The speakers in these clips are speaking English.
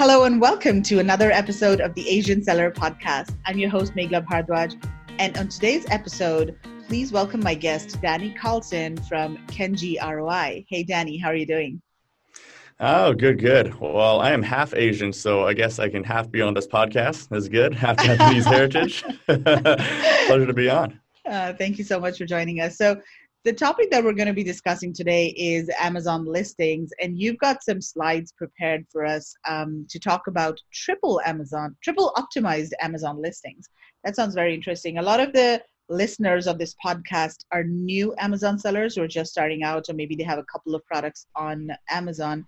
Hello and welcome to another episode of the Asian Seller Podcast. I'm your host, Megha Bhardwaj. And on today's episode, please welcome my guest, Danny Carlson from Kenji ROI. Hey, Danny, how are you doing? Oh, good, good. Well, I am half Asian, so I guess I can half be on this podcast. That's good. Half Japanese heritage. Pleasure to be on. Uh, thank you so much for joining us. So, the topic that we're going to be discussing today is Amazon listings, and you've got some slides prepared for us um, to talk about triple Amazon, triple optimized Amazon listings. That sounds very interesting. A lot of the listeners of this podcast are new Amazon sellers who are just starting out, or maybe they have a couple of products on Amazon,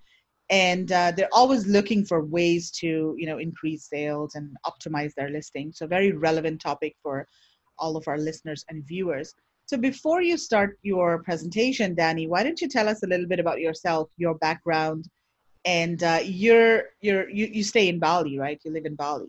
and uh, they're always looking for ways to, you know, increase sales and optimize their listing. So, very relevant topic for all of our listeners and viewers. So before you start your presentation, Danny, why don't you tell us a little bit about yourself, your background, and uh, you're you're you, you stay in Bali, right? You live in Bali.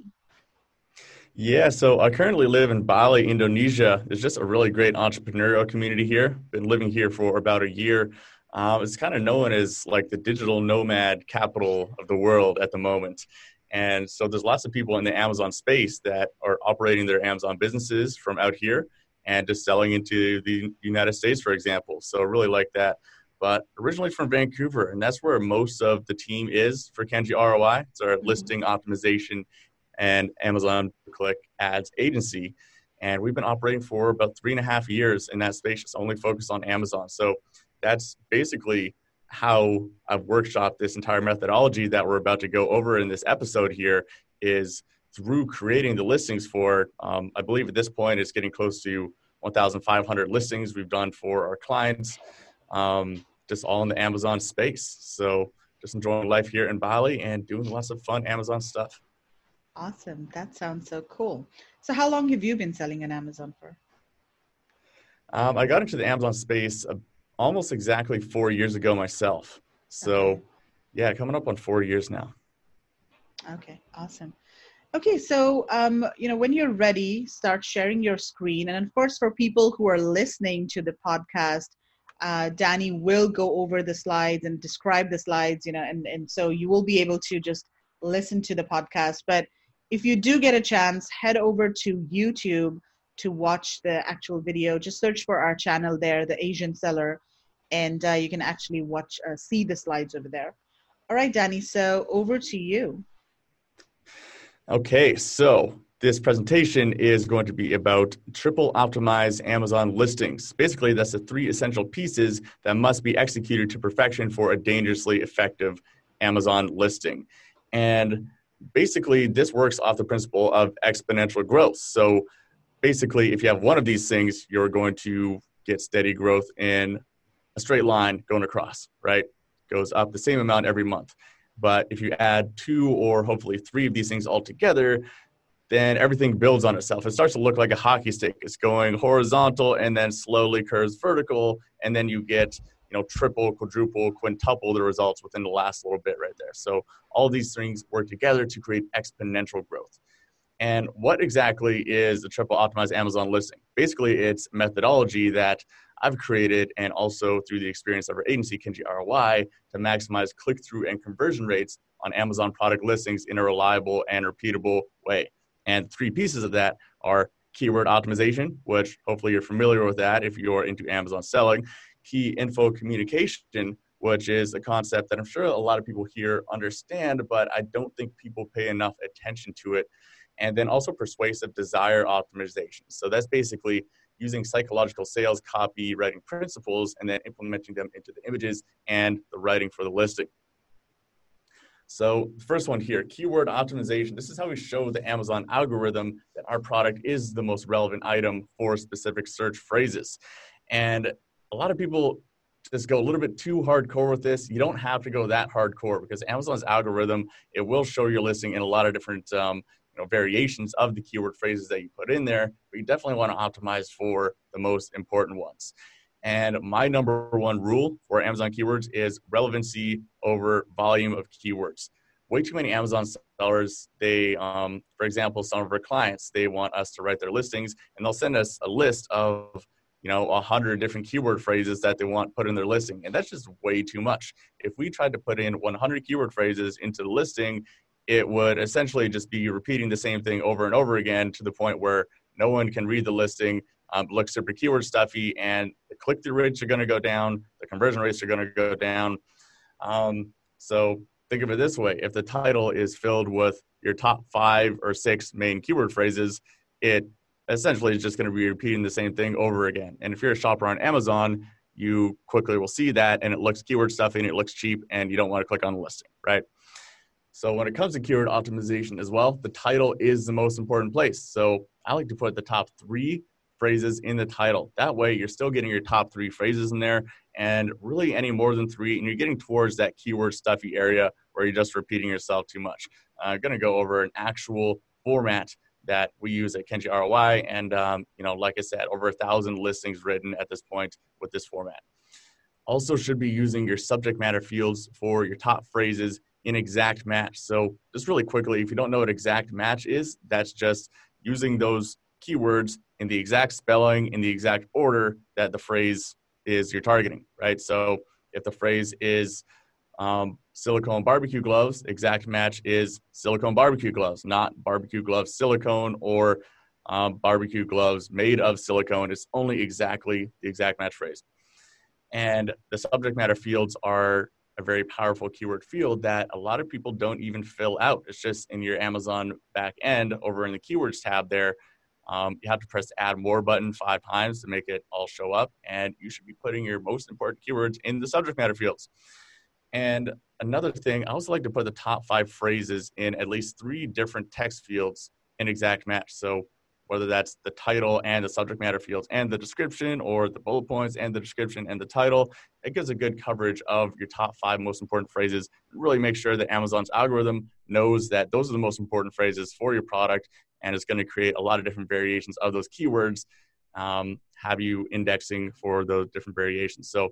Yeah, so I currently live in Bali, Indonesia. It's just a really great entrepreneurial community here. Been living here for about a year. Um, it's kind of known as like the digital nomad capital of the world at the moment. And so there's lots of people in the Amazon space that are operating their Amazon businesses from out here and just selling into the United States, for example. So really like that. But originally from Vancouver, and that's where most of the team is for Kenji ROI. It's our mm-hmm. listing optimization and Amazon Click ads agency. And we've been operating for about three and a half years in that space, just only focused on Amazon. So that's basically how I've workshopped this entire methodology that we're about to go over in this episode here is through creating the listings for, um, I believe at this point it's getting close to 1,500 listings we've done for our clients, um, just all in the Amazon space. So just enjoying life here in Bali and doing lots of fun Amazon stuff. Awesome. That sounds so cool. So how long have you been selling on Amazon for? Um, I got into the Amazon space uh, almost exactly four years ago myself. So, okay. yeah, coming up on four years now. Okay, awesome. Okay, so um, you know when you're ready, start sharing your screen, and of course, for people who are listening to the podcast, uh, Danny will go over the slides and describe the slides. You know, and and so you will be able to just listen to the podcast. But if you do get a chance, head over to YouTube to watch the actual video. Just search for our channel there, the Asian Seller, and uh, you can actually watch uh, see the slides over there. All right, Danny. So over to you. Okay, so this presentation is going to be about triple optimized Amazon listings. Basically, that's the three essential pieces that must be executed to perfection for a dangerously effective Amazon listing. And basically, this works off the principle of exponential growth. So basically, if you have one of these things, you're going to get steady growth in a straight line going across, right? Goes up the same amount every month. But if you add two or hopefully three of these things all together, then everything builds on itself. It starts to look like a hockey stick. It's going horizontal and then slowly curves vertical, and then you get you know triple, quadruple, quintuple the results within the last little bit right there. So all these things work together to create exponential growth. And what exactly is the triple optimized Amazon listing? Basically, it's methodology that I've created and also through the experience of our agency, Kenji ROI, to maximize click through and conversion rates on Amazon product listings in a reliable and repeatable way. And three pieces of that are keyword optimization, which hopefully you're familiar with that if you're into Amazon selling, key info communication, which is a concept that I'm sure a lot of people here understand, but I don't think people pay enough attention to it. And then also persuasive desire optimization. So that's basically using psychological sales copy writing principles and then implementing them into the images and the writing for the listing. So first one here, keyword optimization. This is how we show the Amazon algorithm that our product is the most relevant item for specific search phrases. And a lot of people just go a little bit too hardcore with this. You don't have to go that hardcore because Amazon's algorithm, it will show your listing in a lot of different um, you know, variations of the keyword phrases that you put in there, but you definitely want to optimize for the most important ones. And my number one rule for Amazon keywords is relevancy over volume of keywords. Way too many Amazon sellers, they, um, for example, some of our clients, they want us to write their listings and they'll send us a list of, you know, a hundred different keyword phrases that they want put in their listing. And that's just way too much. If we tried to put in 100 keyword phrases into the listing, it would essentially just be repeating the same thing over and over again to the point where no one can read the listing, um, looks super keyword stuffy, and the click through rates are going to go down, the conversion rates are going to go down. Um, so think of it this way if the title is filled with your top five or six main keyword phrases, it essentially is just going to be repeating the same thing over again. And if you're a shopper on Amazon, you quickly will see that and it looks keyword stuffy and it looks cheap and you don't want to click on the listing, right? So when it comes to keyword optimization as well, the title is the most important place. So I like to put the top three phrases in the title. That way you're still getting your top three phrases in there and really any more than three, and you're getting towards that keyword stuffy area where you're just repeating yourself too much. I'm uh, going to go over an actual format that we use at Kenji ROI, and um, you know, like I said, over a thousand listings written at this point with this format. Also, should be using your subject matter fields for your top phrases in exact match. So, just really quickly, if you don't know what exact match is, that's just using those keywords in the exact spelling, in the exact order that the phrase is you're targeting, right? So, if the phrase is um, silicone barbecue gloves, exact match is silicone barbecue gloves, not barbecue gloves silicone or um, barbecue gloves made of silicone. It's only exactly the exact match phrase. And the subject matter fields are a very powerful keyword field that a lot of people don't even fill out. It's just in your Amazon back end over in the keywords tab there. Um, you have to press add more button five times to make it all show up. And you should be putting your most important keywords in the subject matter fields. And another thing, I also like to put the top five phrases in at least three different text fields in exact match. So whether that's the title and the subject matter fields and the description or the bullet points and the description and the title, it gives a good coverage of your top five most important phrases. Really make sure that Amazon's algorithm knows that those are the most important phrases for your product and it's going to create a lot of different variations of those keywords, um, have you indexing for those different variations. So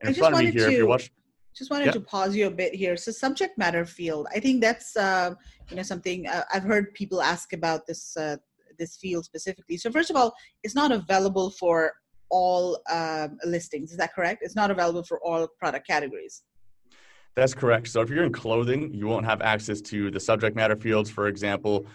in front of me here, to... if you're watching just wanted yep. to pause you a bit here so subject matter field i think that's uh, you know something uh, i've heard people ask about this uh, this field specifically. So first of all it's not available for all um, listings. Is that correct? It's not available for all product categories. That's correct. So if you're in clothing you won't have access to the subject matter fields for example.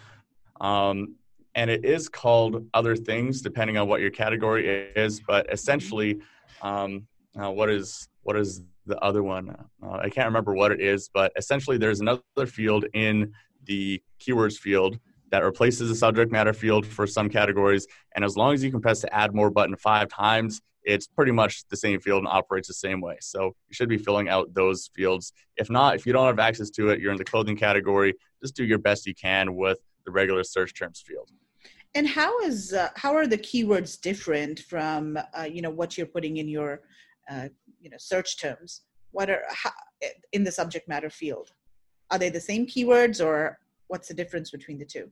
Um, and it is called other things depending on what your category is. But essentially um, uh, what is what is the other one. Uh, I can't remember what it is, but essentially there's another field in the keywords field that replaces the subject matter field for some categories. And as long as you can press the add more button five times, it's pretty much the same field and operates the same way. So you should be filling out those fields. If not, if you don't have access to it, you're in the clothing category, just do your best you can with the regular search terms field. And how is uh, how are the keywords different from uh, you know what you're putting in your uh, you know search terms what are how, in the subject matter field are they the same keywords or what's the difference between the two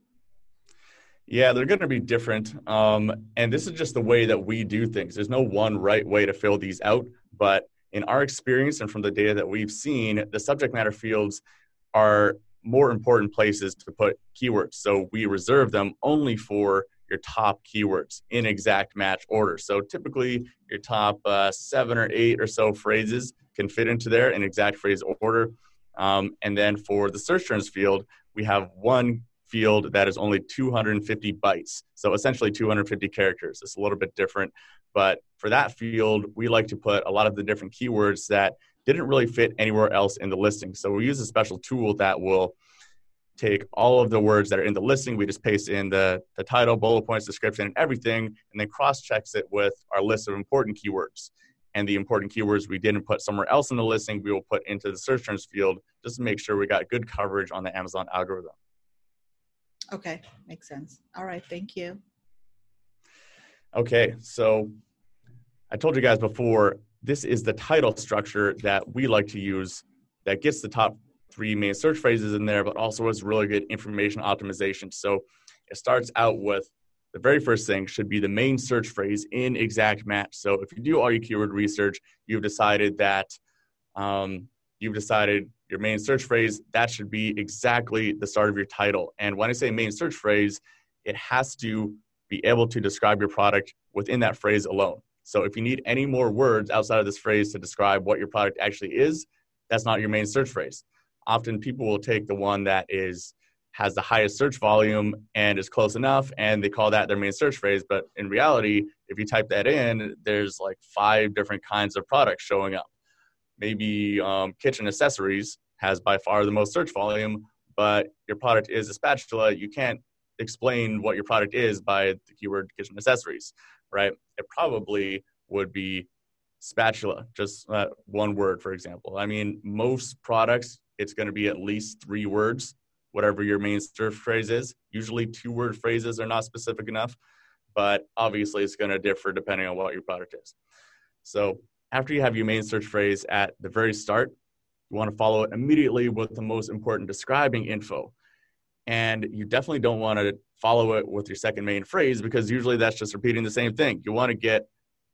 yeah they're going to be different um, and this is just the way that we do things there's no one right way to fill these out but in our experience and from the data that we've seen the subject matter fields are more important places to put keywords so we reserve them only for your top keywords in exact match order. So typically, your top uh, seven or eight or so phrases can fit into there in exact phrase order. Um, and then for the search terms field, we have one field that is only 250 bytes. So essentially 250 characters. It's a little bit different. But for that field, we like to put a lot of the different keywords that didn't really fit anywhere else in the listing. So we use a special tool that will take all of the words that are in the listing, we just paste in the, the title, bullet points, description, and everything, and then cross checks it with our list of important keywords. And the important keywords we didn't put somewhere else in the listing, we will put into the search terms field just to make sure we got good coverage on the Amazon algorithm. Okay, makes sense. All right, thank you. Okay, so I told you guys before, this is the title structure that we like to use that gets the top three main search phrases in there, but also has really good information optimization. So it starts out with the very first thing should be the main search phrase in exact match. So if you do all your keyword research, you've decided that um, you've decided your main search phrase that should be exactly the start of your title. And when I say main search phrase, it has to be able to describe your product within that phrase alone. So if you need any more words outside of this phrase to describe what your product actually is, that's not your main search phrase. often people will take the one that is has the highest search volume and is close enough and they call that their main search phrase but in reality if you type that in there's like five different kinds of products showing up. Maybe um, kitchen accessories has by far the most search volume but your product is a spatula. You can't explain what your product is by the keyword kitchen accessories right? It probably would be spatula just uh, one word for example. I mean most products it's going to be at least three words whatever your main search phrase is. Usually, two word phrases are not specific enough, but obviously, it's going to differ depending on what your product is. So, after you have your main search phrase at the very start, you want to follow it immediately with the most important describing info. And you definitely don't want to follow it with your second main phrase because usually that's just repeating the same thing. You want to get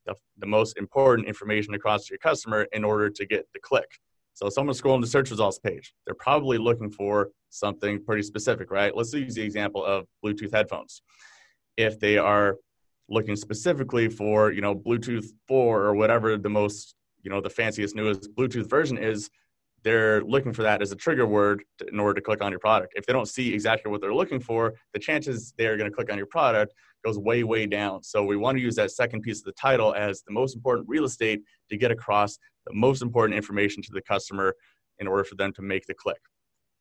the, the most important information across to your customer in order to get the click. So someone's scrolling the search results page. They're probably looking for something pretty specific, right? Let's use the example of Bluetooth headphones. If they are looking specifically for, you know, Bluetooth 4 or whatever the most, you know, the fanciest, newest Bluetooth version is, they're looking for that as a trigger word in order to click on your product. If they don't see exactly what they're looking for, the chances they're going to click on your product goes way, way down. So we want to use that second piece of the title as the most important real estate to get across the most important information to the customer in order for them to make the click.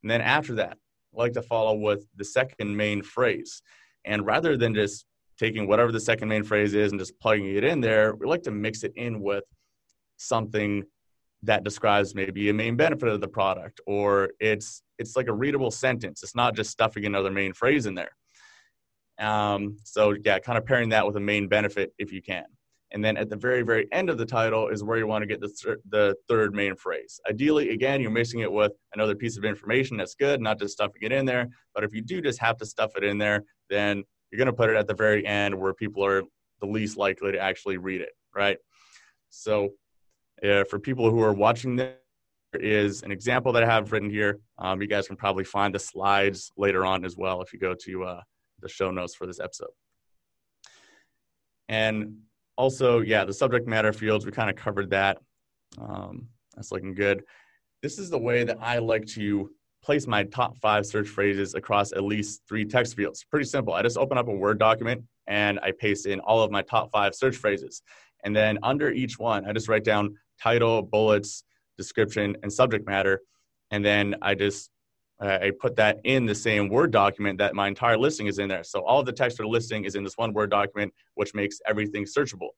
And then after that, I like to follow with the second main phrase. And rather than just taking whatever the second main phrase is and just plugging it in there, we like to mix it in with something that describes maybe a main benefit of the product or it's it's like a readable sentence. It's not just stuffing another main phrase in there. Um, so yeah kind of pairing that with a main benefit if you can and then at the very, very end of the title is where you want to get the, th- the third main phrase. Ideally, again, you're mixing it with another piece of information that's good, not just stuffing it in there. But if you do just have to stuff it in there, then you're going to put it at the very end where people are the least likely to actually read it, right? So uh, for people who are watching this, there is an example that I have written here. Um, you guys can probably find the slides later on as well if you go to uh, the show notes for this episode. And also, yeah, the subject matter fields, we kind of covered that. Um, that's looking good. This is the way that I like to place my top five search phrases across at least three text fields. Pretty simple. I just open up a Word document and I paste in all of my top five search phrases. And then under each one, I just write down title, bullets, description, and subject matter. And then I just I put that in the same Word document that my entire listing is in there. So all the text for the listing is in this one Word document, which makes everything searchable.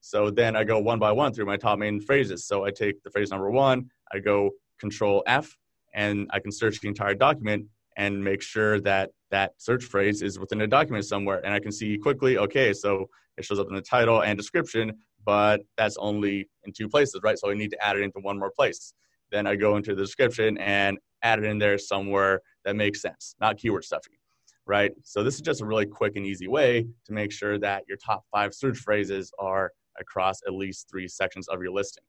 So then I go one by one through my top main phrases. So I take the phrase number one, I go Control F, and I can search the entire document and make sure that that search phrase is within a document somewhere. And I can see quickly, okay, so it shows up in the title and description, but that's only in two places, right? So I need to add it into one more place. Then I go into the description and add it in there somewhere that makes sense, not keyword stuffing, right? So this is just a really quick and easy way to make sure that your top five search phrases are across at least three sections of your listing.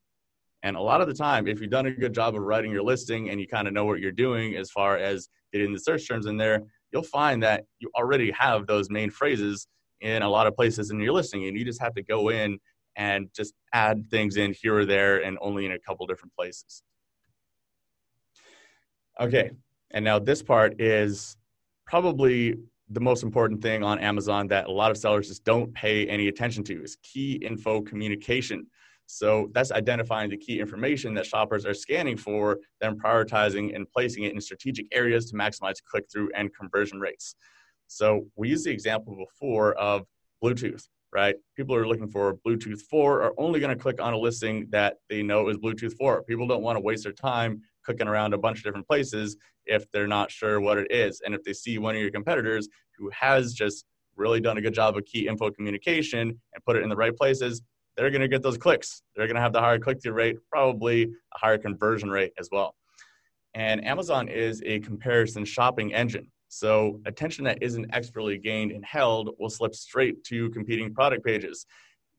And a lot of the time, if you've done a good job of writing your listing and you kind of know what you're doing as far as getting the search terms in there, you'll find that you already have those main phrases in a lot of places in your listing. And you just have to go in and just add things in here or there and only in a couple different places. Okay, mm-hmm. and now this part is probably the most important thing on Amazon that a lot of sellers just don't pay any attention to is key info communication. So that's identifying the key information that shoppers are scanning for, then prioritizing and placing it in strategic areas to maximize click through and conversion rates. So we used the example before of Bluetooth, right? People are looking for Bluetooth 4 are only going to click on a listing that they know is Bluetooth 4. People don't want to waste their time clicking around a bunch of different places if they're not sure what it is. And if they see one of your competitors who has just really done a good job of key info communication and put it in the right places, they're going to get those clicks. They're going to have the higher click through rate, probably a higher conversion rate as well. And Amazon is a comparison shopping engine. So attention that isn't expertly gained and held will slip straight to competing product pages.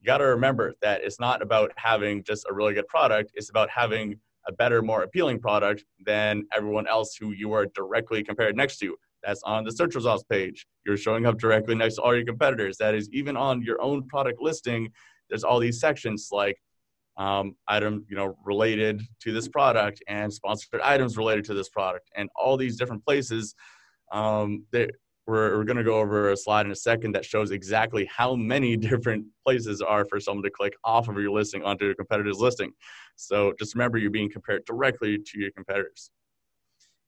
You got to remember that it's not about having just a really good product, it's about having a better, more appealing product than everyone else who you are directly compared next to. That's on the search results page. You're showing up directly next to all your competitors. That is even on your own product listing. There's all these sections like um, item, you know, related to this product and sponsored items related to this product and all these different places. Um, we're, we're going to go over a slide in a second that shows exactly how many different places are for someone to click off of your listing onto a competitor's listing. So just remember you're being compared directly to your competitors.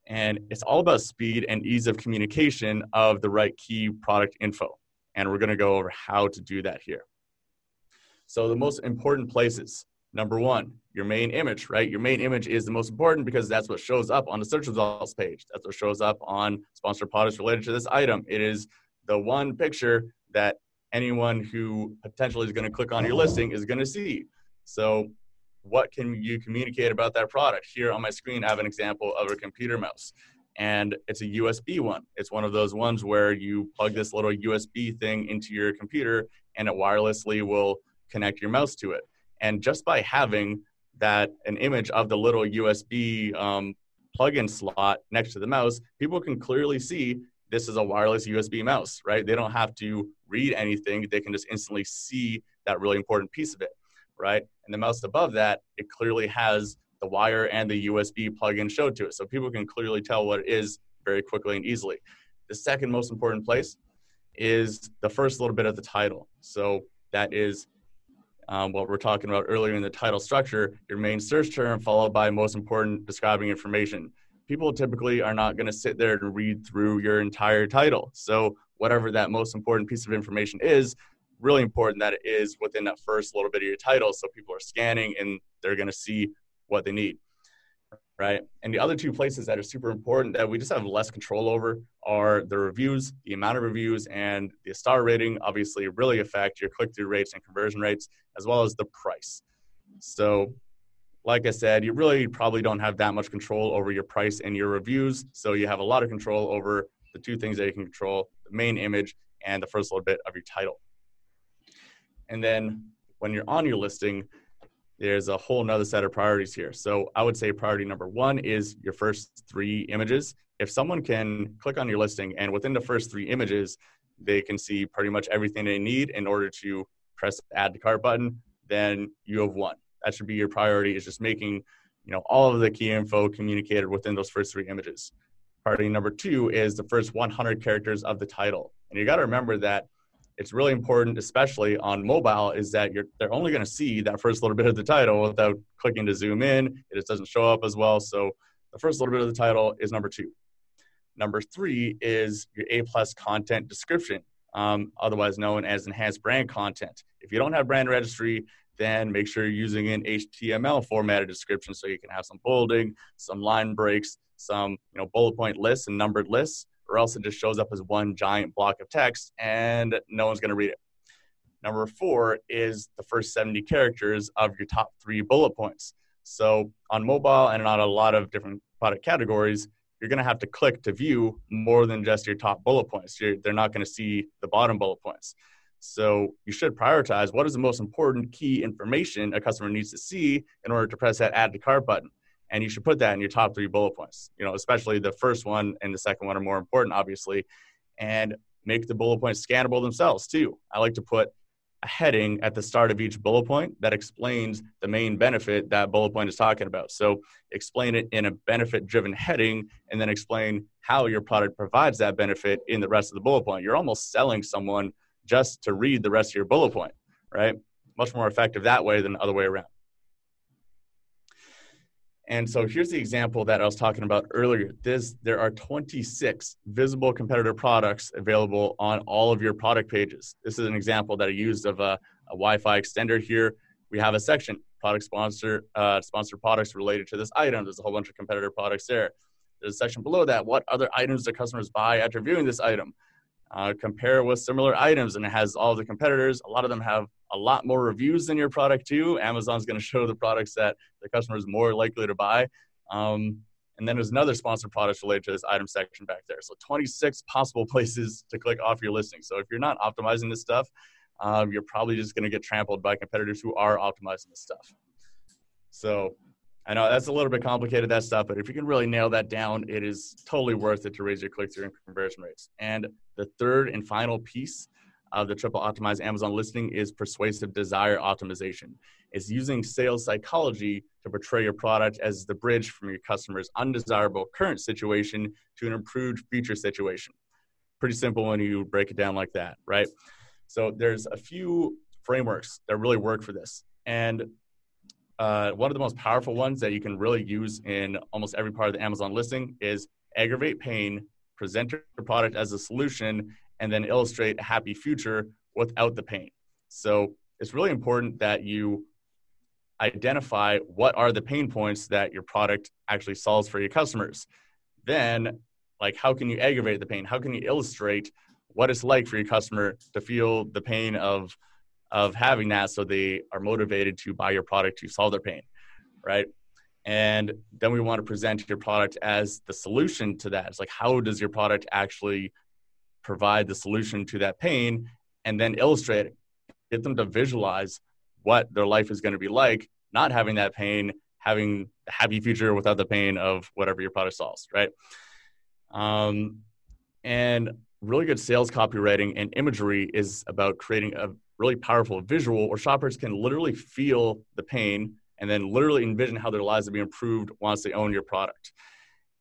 And it's all about speed and ease of communication of the right key product info. And we're going to go over how to do that here. So the most important places Number one, your main image, right? Your main image is the most important because that's what shows up on the search results page. That's what shows up on sponsored products related to this item. It is the one picture that anyone who potentially is going to click on your listing is going to see. So, what can you communicate about that product? Here on my screen, I have an example of a computer mouse, and it's a USB one. It's one of those ones where you plug this little USB thing into your computer and it wirelessly will connect your mouse to it. And just by having that an image of the little USB um, plug-in slot next to the mouse, people can clearly see this is a wireless USB mouse, right? They don't have to read anything; they can just instantly see that really important piece of it, right? And the mouse above that, it clearly has the wire and the USB plug-in showed to it, so people can clearly tell what it is very quickly and easily. The second most important place is the first little bit of the title. So that is um, what we're talking about earlier in the title structure, your main search term followed by most important describing information. People typically are not going to sit there and read through your entire title. So, whatever that most important piece of information is, really important that it is within that first little bit of your title. So, people are scanning and they're going to see what they need right? And the other two places that are super important that we just have less control over are the reviews, the amount of reviews, and the star rating obviously really affect your click through rates and conversion rates, as well as the price. So, like I said, you really probably don't have that much control over your price and your reviews. So, you have a lot of control over the two things that you can control the main image and the first little bit of your title. And then when you're on your listing, there's a whole nother set of priorities here. So I would say priority number one is your first three images. If someone can click on your listing and within the first three images, they can see pretty much everything they need in order to press add to cart button, then you have won. That should be your priority is just making, you know, all of the key info communicated within those first three images. Priority number two is the first 100 characters of the title. And you got to remember that it's really important, especially on mobile, is that you're they're only going to see that first little bit of the title without clicking to zoom in. It just doesn't show up as well. So the first little bit of the title is number two. Number three is your A plus content description, um, otherwise known as enhanced brand content. If you don't have brand registry, then make sure you're using an HTML formatted description so you can have some bolding, some line breaks, some you know bullet point lists and numbered lists or else it just shows up as one giant block of text and no one's going to read it. Number four is the first 70 characters of your top three bullet points. So on mobile and on a lot of different product categories, you're going to have to click to view more than just your top bullet points. You're, they're not going to see the bottom bullet points. So you should prioritize what is the most important key information a customer needs to see in order to press that add to cart button and you should put that in your top three bullet points you know especially the first one and the second one are more important obviously and make the bullet points scannable themselves too. I like to put a heading at the start of each bullet point that explains the main benefit that bullet point is talking about. So explain it in a benefit driven heading and then explain how your product provides that benefit in the rest of the bullet point. You're almost selling someone just to read the rest of your bullet point right? Much more effective that way than the other way around and so here's the example that I was talking about earlier. This, there are 26 visible competitor products available on all of your product pages. This is an example that I used of a, a Wi-Fi extender here. We have a section, product sponsor, uh, sponsored products related to this item. There's a whole bunch of competitor products there. There's a section below that. What other items do customers buy after viewing this item? Uh, compare with similar items, and it has all the competitors. A lot of them have a lot more reviews than your product too. Amazon's going to show the products that the customer is more likely to buy. Um, and then there's another sponsored product related to this item section back there. So 26 possible places to click off your listing. So if you're not optimizing this stuff, um, you're probably just going to get trampled by competitors who are optimizing this stuff. So I know that's a little bit complicated, that stuff, but if you can really nail that down, it is totally worth it to raise your click through and conversion rates. And the third and final piece of the triple optimized Amazon listing is persuasive desire optimization. It's using sales psychology to portray your product as the bridge from your customer's undesirable current situation to an improved future situation. Pretty simple when you break it down like that, right? So there's a few frameworks that really work for this. And uh, one of the most powerful ones that you can really use in almost every part of the Amazon listing is aggravate pain, present your product as a solution, and then illustrate a happy future without the pain. So it's really important that you identify what are the pain points that your product actually solves for your customers. Then, like, how can you aggravate the pain? How can you illustrate what it's like for your customer to feel the pain of of having that so they are motivated to buy your product to solve their pain right and then we want to present your product as the solution to that it's like how does your product actually provide the solution to that pain and then illustrate get them to visualize what their life is going to be like not having that pain having a happy future without the pain of whatever your product solves right um, and really good sales copywriting and imagery is about creating a really powerful visual where shoppers can literally feel the pain and then literally envision how their lives will be improved once they own your product.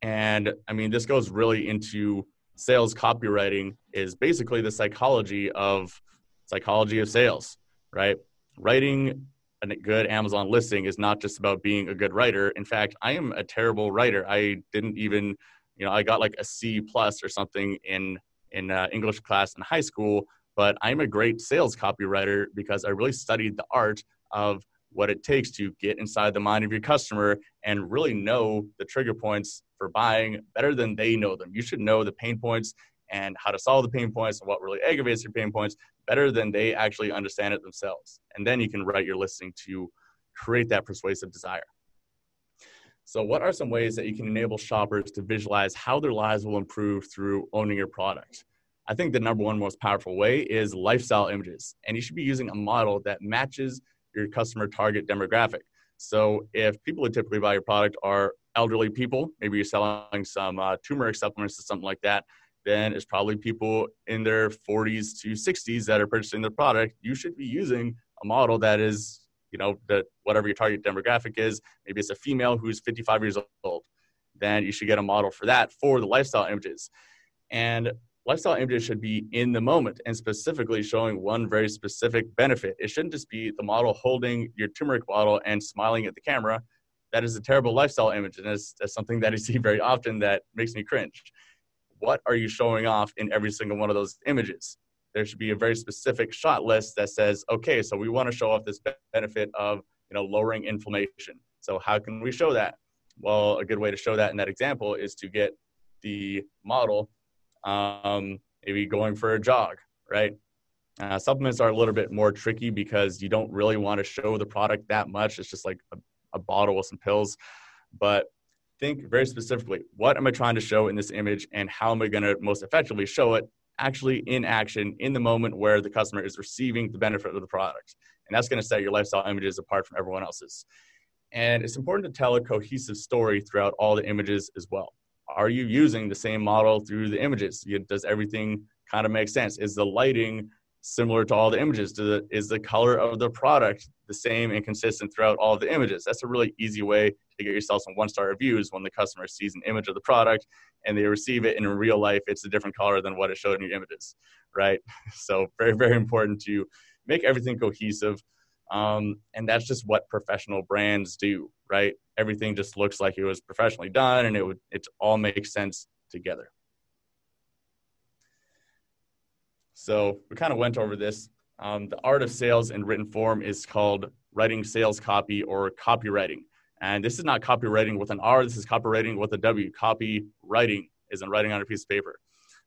And I mean, this goes really into sales copywriting is basically the psychology of psychology of sales, right? Writing a good Amazon listing is not just about being a good writer. In fact, I am a terrible writer. I didn't even, you know, I got like a C plus or something in in uh, English class in high school, but I'm a great sales copywriter because I really studied the art of what it takes to get inside the mind of your customer and really know the trigger points for buying better than they know them. You should know the pain points and how to solve the pain points and what really aggravates your pain points better than they actually understand it themselves. And then you can write your listing to create that persuasive desire. So, what are some ways that you can enable shoppers to visualize how their lives will improve through owning your product? I think the number one most powerful way is lifestyle images. And you should be using a model that matches your customer target demographic. So, if people who typically buy your product are elderly people, maybe you're selling some uh, turmeric supplements or something like that, then it's probably people in their 40s to 60s that are purchasing the product. You should be using a model that is you know, that whatever your target demographic is, maybe it's a female who's 55 years old, then you should get a model for that for the lifestyle images. And lifestyle images should be in the moment and specifically showing one very specific benefit. It shouldn't just be the model holding your turmeric bottle and smiling at the camera. That is a terrible lifestyle image, and that's, something that I see very often that makes me cringe. What are you showing off in every single one of those images? there should be a very specific shot list that says, okay, so we want to show off this benefit of you know lowering inflammation. So how can we show that? Well, a good way to show that in that example is to get the model um, maybe going for a jog, right? Uh, supplements are a little bit more tricky because you don't really want to show the product that much. It's just like a, a bottle with some pills. But think very specifically what am I trying to show in this image and how am I going to most effectively show it actually in action in the moment where the customer is receiving the benefit of the product. And that's going to set your lifestyle images apart from everyone else's. And it's important to tell a cohesive story throughout all the images as well. Are you using the same model through the images? Does everything kind of make sense? Is the lighting similar to all the images? Is the color of the product the same and consistent throughout all the images? That's a really easy way to get yourself some one star reviews when the customer sees an image of the product and they receive it in real life, it's a different color than what it showed in your images, right? So, very, very important to make everything cohesive. Um, and that's just what professional brands do, right? Everything just looks like it was professionally done and it would, it all makes sense together. So we kind of went over this. Um, the art of sales in written form is called writing sales copy or copywriting. And this is not copyrighting with an R, this is copywriting with a W. Copywriting is in writing on a piece of paper,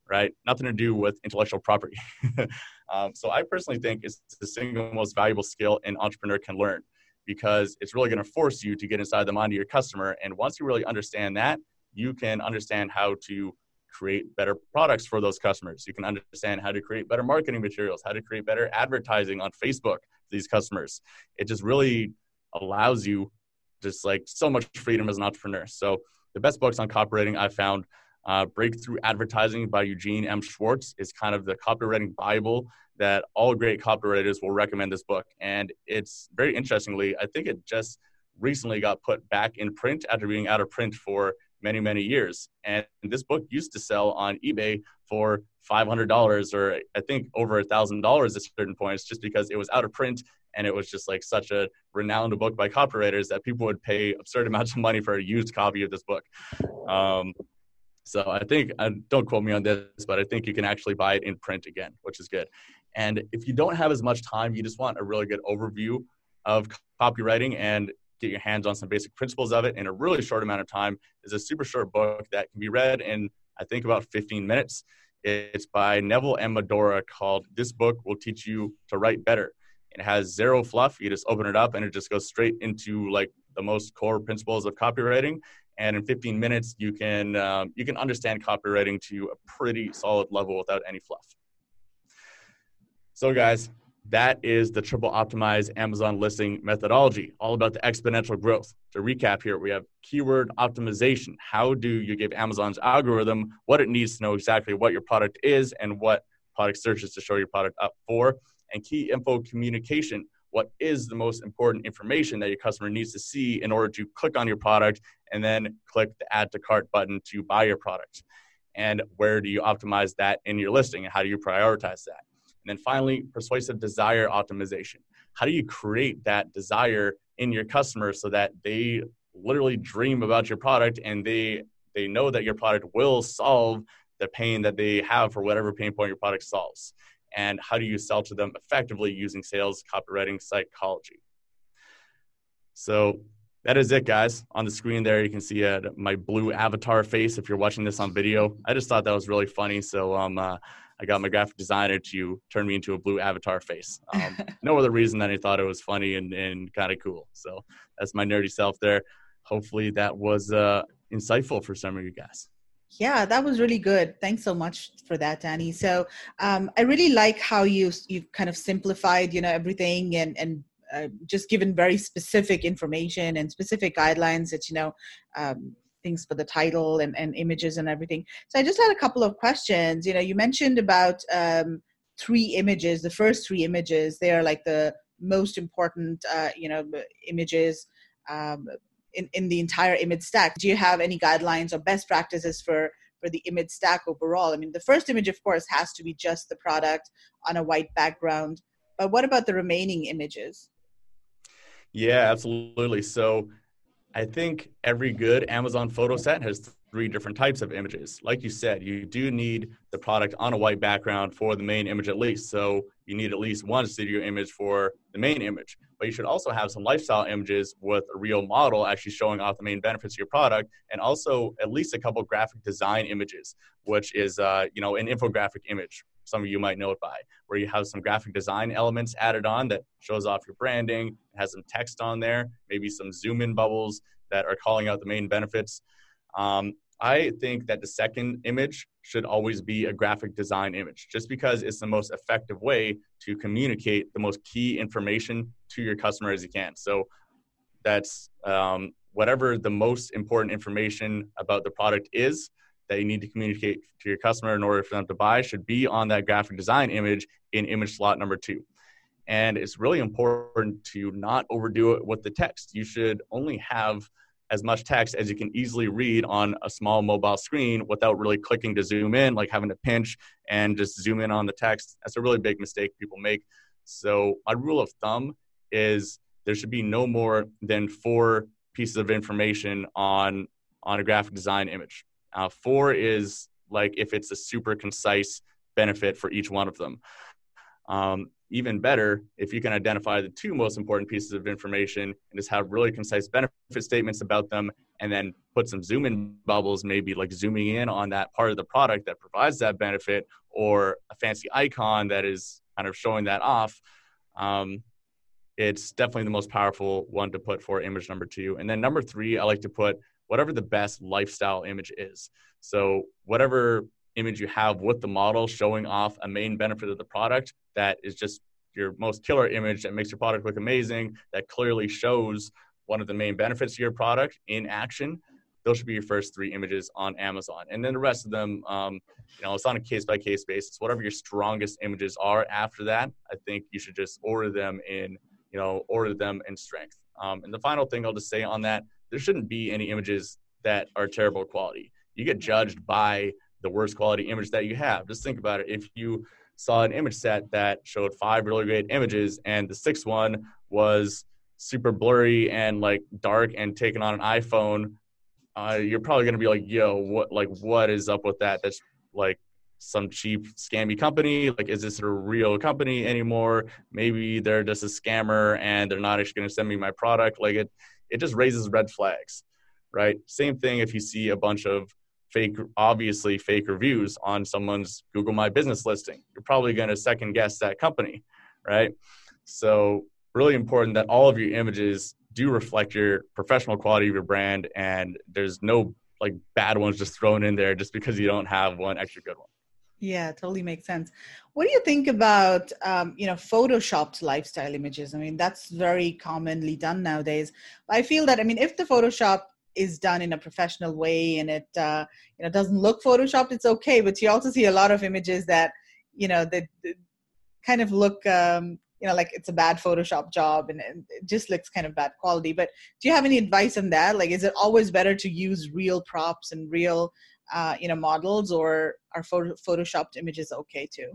right? Nothing to do with intellectual property. um, so I personally think it's the single most valuable skill an entrepreneur can learn because it's really going to force you to get inside the mind of your customer. And once you really understand that, you can understand how to create better products for those customers. You can understand how to create better marketing materials, how to create better advertising on Facebook for these customers. It just really allows you just like so much freedom as an entrepreneur. So the best books on copywriting I found Uh, Breakthrough Advertising by Eugene M. Schwartz is kind of the copywriting Bible that all great copywriters will recommend this book. And it's very interestingly, I think it just recently got put back in print after being out of print for many, many years. And this book used to sell on eBay for $500 or I think over $1,000 at certain points just because it was out of print and it was just like such a renowned book by copywriters that people would pay absurd amounts of money for a used copy of this book. Um, so I think, uh, don't quote me on this, but I think you can actually buy it in print again, which is good. And if you don't have as much time, you just want a really good overview of copywriting and get your hands on some basic principles of it in a really short amount of time is a super short book that can be read in I think about 15 minutes. It's by Neville M. Medhora called This Book Will Teach You to Write Better. It has zero fluff. You just open it up and it just goes straight into like the most core principles of copywriting and in 15 minutes you can um, you can understand copywriting to a pretty solid level without any fluff. So guys that is the triple optimized amazon listing methodology all about the exponential growth. To recap here we have keyword optimization. How do you give amazon's algorithm what it needs to know exactly what your product is and what product searches to show your product up for? And key info communication what is the most important information that your customer needs to see in order to click on your product and then click the add to cart button to buy your product. And where do you optimize that in your listing and how do you prioritize that? And then finally, persuasive desire optimization. How do you create that desire in your customer so that they literally dream about your product and they they know that your product will solve the pain that they have for whatever pain point your product solves and how do you sell to them effectively using sales copywriting psychology. So that is it, guys. On the screen there, you can see uh, my blue avatar face if you're watching this on video. I just thought that was really funny. So um, uh, I got my graphic designer to turn me into a blue avatar face. Um, no other reason than I thought it was funny and, and kind of cool. So that's my nerdy self there. Hopefully that was uh, insightful for some of you guys. Yeah, that was really good. Thanks so much for that, Danny. So um, I really like how you you've kind of simplified, you know, everything and and uh, just given very specific information and specific guidelines that you know um, things for the title and, and images and everything. So I just had a couple of questions. You know, you mentioned about um, three images. The first three images they are like the most important, uh, you know, images. Um, in, in the entire image stack. Do you have any guidelines or best practices for for the image stack overall? I mean the first image of course has to be just the product on a white background but what about the remaining images? Yeah absolutely. So i think every good amazon photo set has three different types of images. Like you said you do need the product on a white background for the main image at least. So you need at least one studio image for the main image. But you should also have some lifestyle images with a real model actually showing off the main benefits of your product and also at least a couple graphic design images which is uh, you know an infographic image some of you might know it by where you have some graphic design elements added on that shows off your branding has some text on there maybe some zoom in bubbles that are calling out the main benefits. Um, I think that the second image should always be a graphic design image, just because it's the most effective way to communicate the most key information to your customer as you can. So that's um, whatever the most important information about the product is that you need to communicate to your customer in order for them to buy should be on that graphic design image in image slot number two. And it's really important to not overdo it with the text. You should only have as much text as you can easily read on a small mobile screen without really clicking to zoom in, like having to pinch and just zoom in on the text. That's a really big mistake people make. So, my rule of thumb is there should be no more than four pieces of information on on a graphic design image. Uh, four is like if it's a super concise benefit for each one of them. Um, even better if you can identify the two most important pieces of information and just have really concise benefit statements about them and then put some zoom in bubbles maybe like zooming in on that part of the product that provides that benefit or a fancy icon that is kind of showing that off um, it's definitely the most powerful one to put for image number two. And then number three i like to put whatever the best lifestyle image is. So whatever image you have with the model showing off a main benefit of the product that is just your most killer image that makes your product look amazing, that clearly shows one of the main benefits of your product in action. those should be your first three images on Amazon. And then the rest of them, um, you know, it's on a case by case basis. Whatever your strongest images are after that, I think you should just order them in, you know, order them in strength. Um, and the final thing I'll just say on that, there shouldn't be any images that are terrible quality. You get judged by the worst quality image that you have. Just think about it. If you saw an image set that showed five really great images and the sixth one was super blurry and like dark and taken on an iPhone, uh, you're probably gonna be like, "Yo, what? Like, what is up with that? That's like some cheap scammy company. Like, is this a real company anymore? Maybe they're just a scammer and they're not actually gonna send me my product. Like, it it just raises red flags, right? Same thing if you see a bunch of fake, obviously fake reviews on someone's Google My Business listing. You're probably going to second guess that company, right? So, really important that all of your images do reflect your professional quality of your brand, and there's no like bad ones just thrown in there just because you don't have one extra good one. Yeah, totally makes sense. What do you think about um, you know photoshopped lifestyle images? I mean, that's very commonly done nowadays. I feel that I mean, if the Photoshop is done in a professional way and it uh, you know doesn't look photoshopped it's okay but you also see a lot of images that you know that, kind of look um, you know like it's a bad photoshop job and, and, it just looks kind of bad quality but do you have any advice on that? Like is it always better to use real props and real uh, you know models or are photo- photoshopped images okay too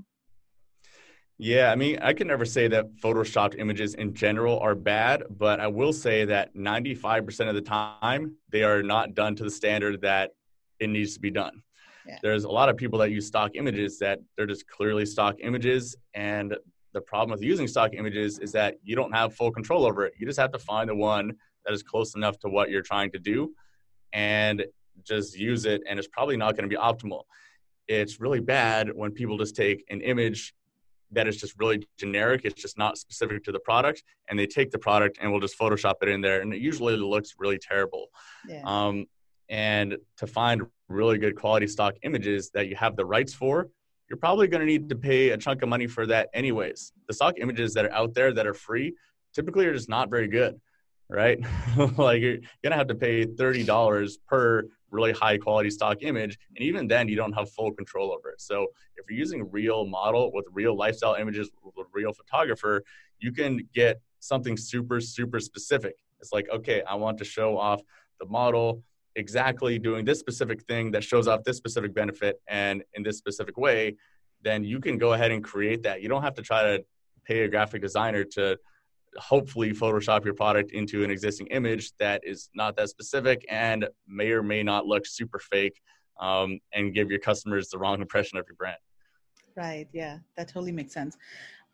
yeah, I mean, I can never say that photoshopped images in general are bad, but I will say that 95% of the time they are not done to the standard that it needs to be done. Yeah. There's a lot of people that use stock images that they're just clearly stock images and the problem with using stock images is that you don't have full control over it. You just have to find the one that is close enough to what you're trying to do and just use it and it's probably not going to be optimal. It's really bad when people just take an image that is just really generic. It's just not specific to the product, and they take the product and will just Photoshop it in there, and it usually looks really terrible. Yeah. Um, and to find really good quality stock images that you have the rights for, you're probably going to need to pay a chunk of money for that, anyways. The stock images that are out there that are free typically are just not very good, right? like you're to have to pay thirty dollars per really high quality stock image. And even then, you don't have full control over it. So if you're using real model with real lifestyle images with real photographer, you can get something super, super specific. It's like, okay, I want to show off the model exactly doing this specific thing that shows off this specific benefit and in this specific way, then you can go ahead and create that. You don't have to try to pay a graphic designer to hopefully Photoshop your product into an existing image that is not that specific and may or may not look super fake um, and give your customers the wrong impression of your brand. Right. Yeah, that totally makes sense.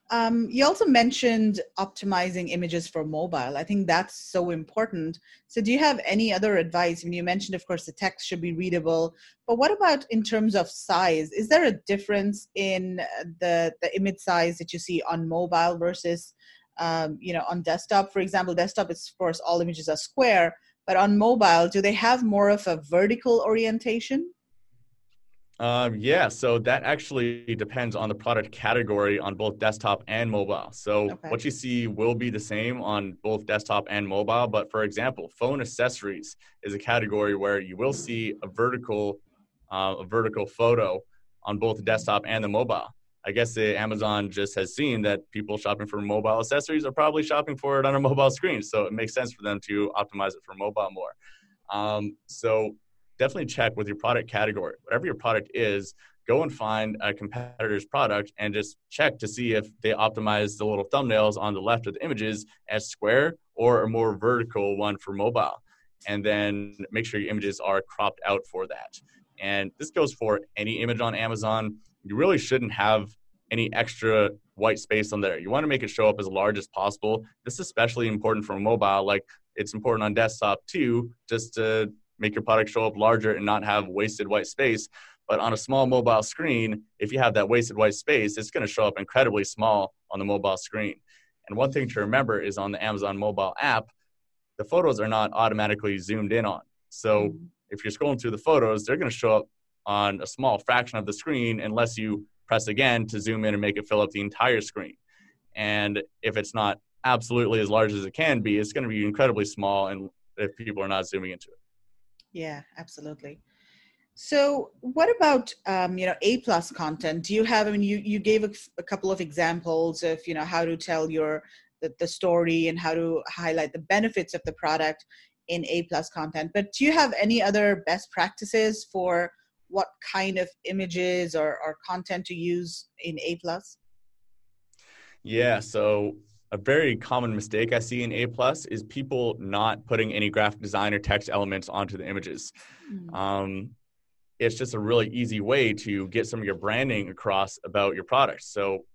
Um, you also mentioned optimizing images for mobile. I think that's so important. So, do you have any other advice? I mean, you mentioned, of course, the text should be readable, but what about in terms of size? Is there a difference in the the image size that you see on mobile versus um, you know on desktop for example desktop is of course all images are square but on mobile do they have more of a vertical orientation um, yeah, so that actually depends on the product category on both desktop and mobile. So okay. what you see will be the same on both desktop and mobile. But for example, phone accessories is a category where you will see a vertical, uh, a vertical photo on both the desktop and the mobile. I guess the Amazon just has seen that people shopping for mobile accessories are probably shopping for it on a mobile screen. So it makes sense for them to optimize it for mobile more. Um, so definitely check with your product category. Whatever your product is, go and find a competitor's product and just check to see if they optimize the little thumbnails on the left of the images as square or a more vertical one for mobile. And then make sure your images are cropped out for that. And this goes for any image on Amazon you really shouldn't have any extra white space on there. You want to make it show up as large as possible. This is especially important for mobile. Like it's important on desktop too, just to make your product show up larger and not have wasted white space. But on a small mobile screen, if you have that wasted white space, it's going to show up incredibly small on the mobile screen. And one thing to remember is on the Amazon mobile app, the photos are not automatically zoomed in on. So mm-hmm. if you're scrolling through the photos, they're going to show up on a small fraction of the screen unless you press again to zoom in and make it fill up the entire screen. And if it's not absolutely as large as it can be, it's going to be incredibly small and if people are not zooming into it. Yeah, absolutely. So, what about um, you know A plus content? Do you have? I mean, you you gave a, couple of examples of you know how to tell your the, the story and how to highlight the benefits of the product in A plus content. But do you have any other best practices for what kind of images or, or content to use in A plus? Yeah, so a very common mistake I see in A plus is people not putting any graphic design or text elements onto the images. Mm-hmm. Um, it's just a really easy way to get some of your branding across about your product. So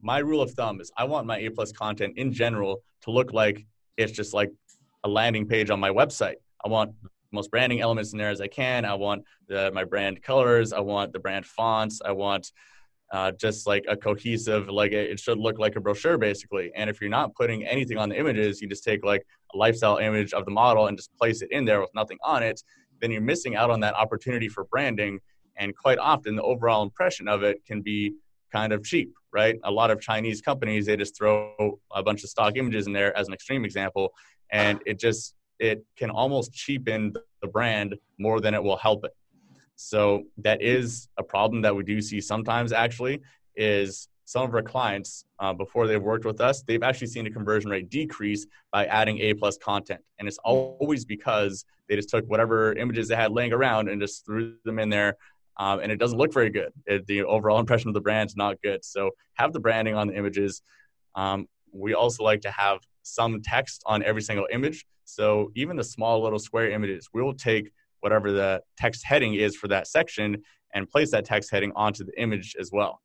my rule of thumb is I want my A plus content in general to look like it's just like a landing page on my website. I want most branding elements in there as I can. I want the, my brand colors. I want the brand fonts. I want uh, just like a cohesive, like it should look like a brochure basically. And if you're not putting anything on the images, you just take like a lifestyle image of the model and just place it in there with nothing on it, then you're missing out on that opportunity for branding. And quite often, the overall impression of it can be kind of cheap, right? A lot of Chinese companies, they just throw a bunch of stock images in there as an extreme example, and it just it can almost cheapen the brand more than it will help it. So that is a problem that we do see sometimes. Actually, is some of our clients uh, before they've worked with us, they've actually seen a conversion rate decrease by adding A plus content, and it's always because they just took whatever images they had laying around and just threw them in there. Um, and it doesn't look very good. It, the overall impression of the brand is not good. So have the branding on the images. Um, we also like to have some text on every single image. So even the small little square images, we will take whatever the text heading is for that section and place that text heading onto the image as well.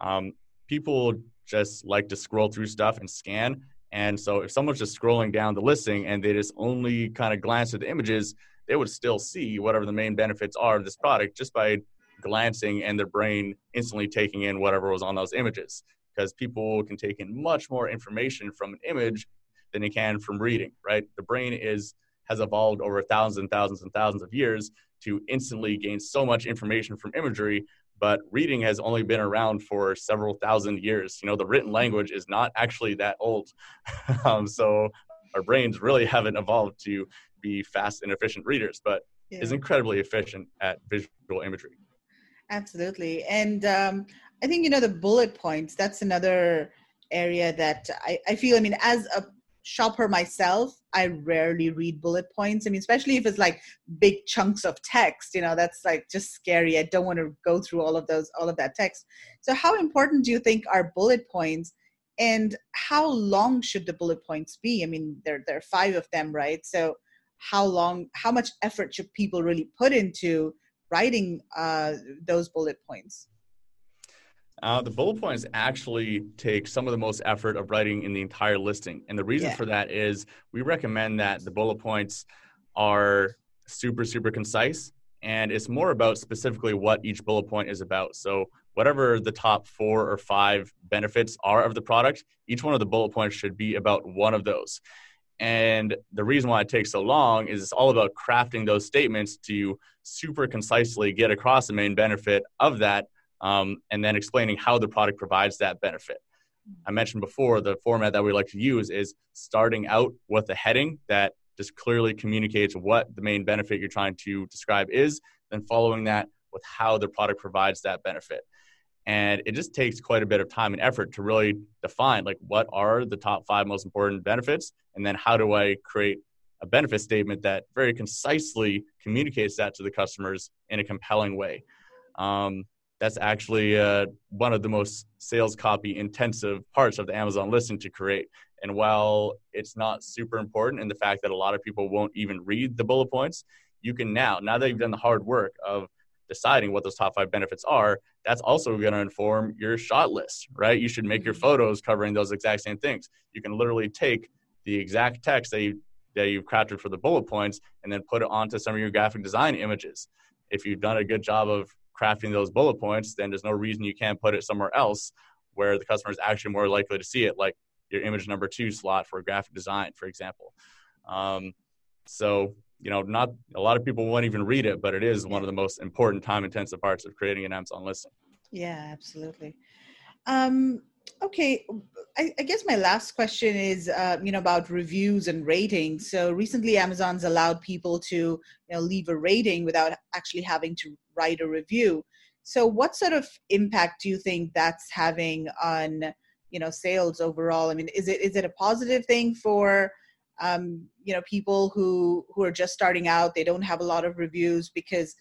Um, people just like to scroll through stuff and scan. And so if someone's just scrolling down the listing and they just only kind of glance at the images, they would still see whatever the main benefits are of this product just by glancing and their brain instantly taking in whatever was on those images. Because people can take in much more information from an image than you can from reading, right? The brain is has evolved over thousands and thousands and thousands of years to instantly gain so much information from imagery but reading has only been around for several thousand years you know the written language is not actually that old um, so our brains really haven't evolved to be fast and efficient readers but yeah. is incredibly efficient at visual imagery absolutely and um, i think you know the bullet points that's another area that I, I feel i mean as a shopper myself, I rarely read bullet points. I mean, especially if it's like big chunks of text, you know, that's like just scary. I don't want to go through all of those, all of that text. So, how important do you think are bullet points? And how long should the bullet points be? I mean, there, there are five of them, right? So, how long, how much effort should people really put into writing uh, those bullet points? Uh, the bullet points actually take some of the most effort of writing in the entire listing. And the reason yeah. for that is we recommend that the bullet points are super, super concise. And it's more about specifically what each bullet point is about. So, whatever the top four or five benefits are of the product, each one of the bullet points should be about one of those. And the reason why it takes so long is it's all about crafting those statements to super concisely get across the main benefit of that um, and then explaining how the product provides that benefit. I mentioned before the format that we like to use is starting out with a heading that just clearly communicates what the main benefit you're trying to describe is, then following that with how the product provides that benefit. And it just takes quite a bit of time and effort to really define like what are the top five most important benefits, and then how do I create a benefit statement that very concisely communicates that to the customers in a compelling way. Um, that's actually uh, one of the most sales copy intensive parts of the Amazon listing to create. And while it's not super important in the fact that a lot of people won't even read the bullet points, you can now, now that you've done the hard work of deciding what those top five benefits are, that's also going to inform your shot list, right? You should make your photos covering those exact same things. You can literally take the exact text that you that you've crafted for the bullet points and then put it onto some of your graphic design images. If you've done a good job of crafting those bullet points, then there's no reason you can't put it somewhere else where the customer is actually more likely to see it, like your image number two slot for graphic design, for example. Um, so, you know, not a lot of people won't even read it, but it is one of the most important time intensive parts of creating an Amazon listing. Yeah, absolutely. Um, Okay, I, I, guess my last question is, uh, you know, about reviews and ratings. So recently, Amazon's allowed people to, you know, leave a rating without actually having to write a review. So, what sort of impact do you think that's having on, you know, sales overall? I mean, is it is it a positive thing for, um, you know, people who who are just starting out? They don't have a lot of reviews because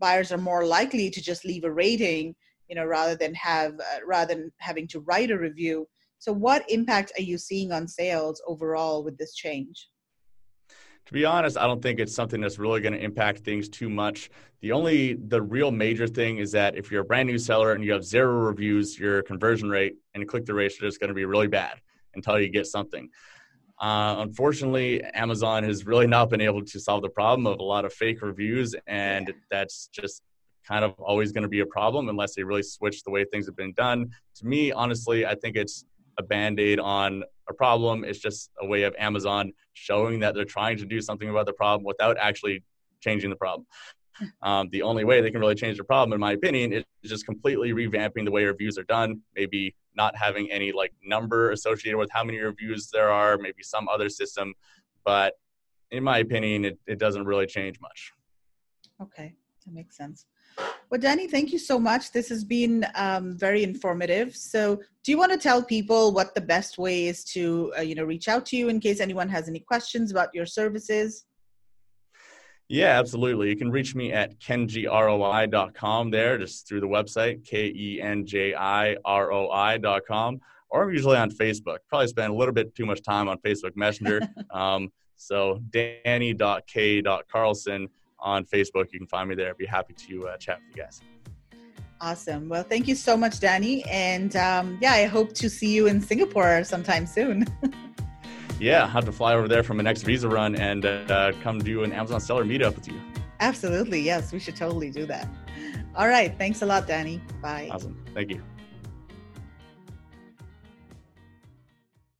buyers are more likely to just leave a rating, you know, rather than have uh, rather than having to write a review. So, what impact are you seeing on sales overall with this change? To be honest, I don't think it's something that's really going to impact things too much. The only, the real major thing is that if you're a brand new seller and you have zero reviews, your conversion rate and click through rate is going to be really bad until you get something. Uh, unfortunately, Amazon has really not been able to solve the problem of a lot of fake reviews, and yeah. that's just kind of always going to be a problem unless they really switch the way things have been done. To me, honestly, I think it's a band-aid on a problem. It's just a way of amazon showing that they're trying to do something about the problem without actually changing the problem. Um, the only way they can really change the problem in my opinion is just completely revamping the way reviews are done. Maybe not having any like number associated with how many reviews there are maybe some other system. But in my opinion it, it doesn't really change much. Okay that makes sense well, Danny, thank you so much. This has been um, very informative. So, do you want to tell people what the best way is to, uh, you know, reach out to you in case anyone has any questions about your services? Yeah, absolutely. You can reach me at kenjiroi.com there, just through the website, K E N J I R O I.com, or I'm usually on Facebook. Probably spend a little bit too much time on Facebook Messenger. um, so, danny.k.carlson on Facebook. You can find me there. I'd be happy to uh, chat with you guys. Awesome. Well, thank you so much, Danny. And um, yeah, I hope to see you in Singapore sometime soon. yeah, I'll have to fly over there from the next visa run and uh, come do an Amazon seller meetup with you. Absolutely. Yes, we should totally do that. All right. Thanks a lot, Danny. Bye. Awesome. Thank you.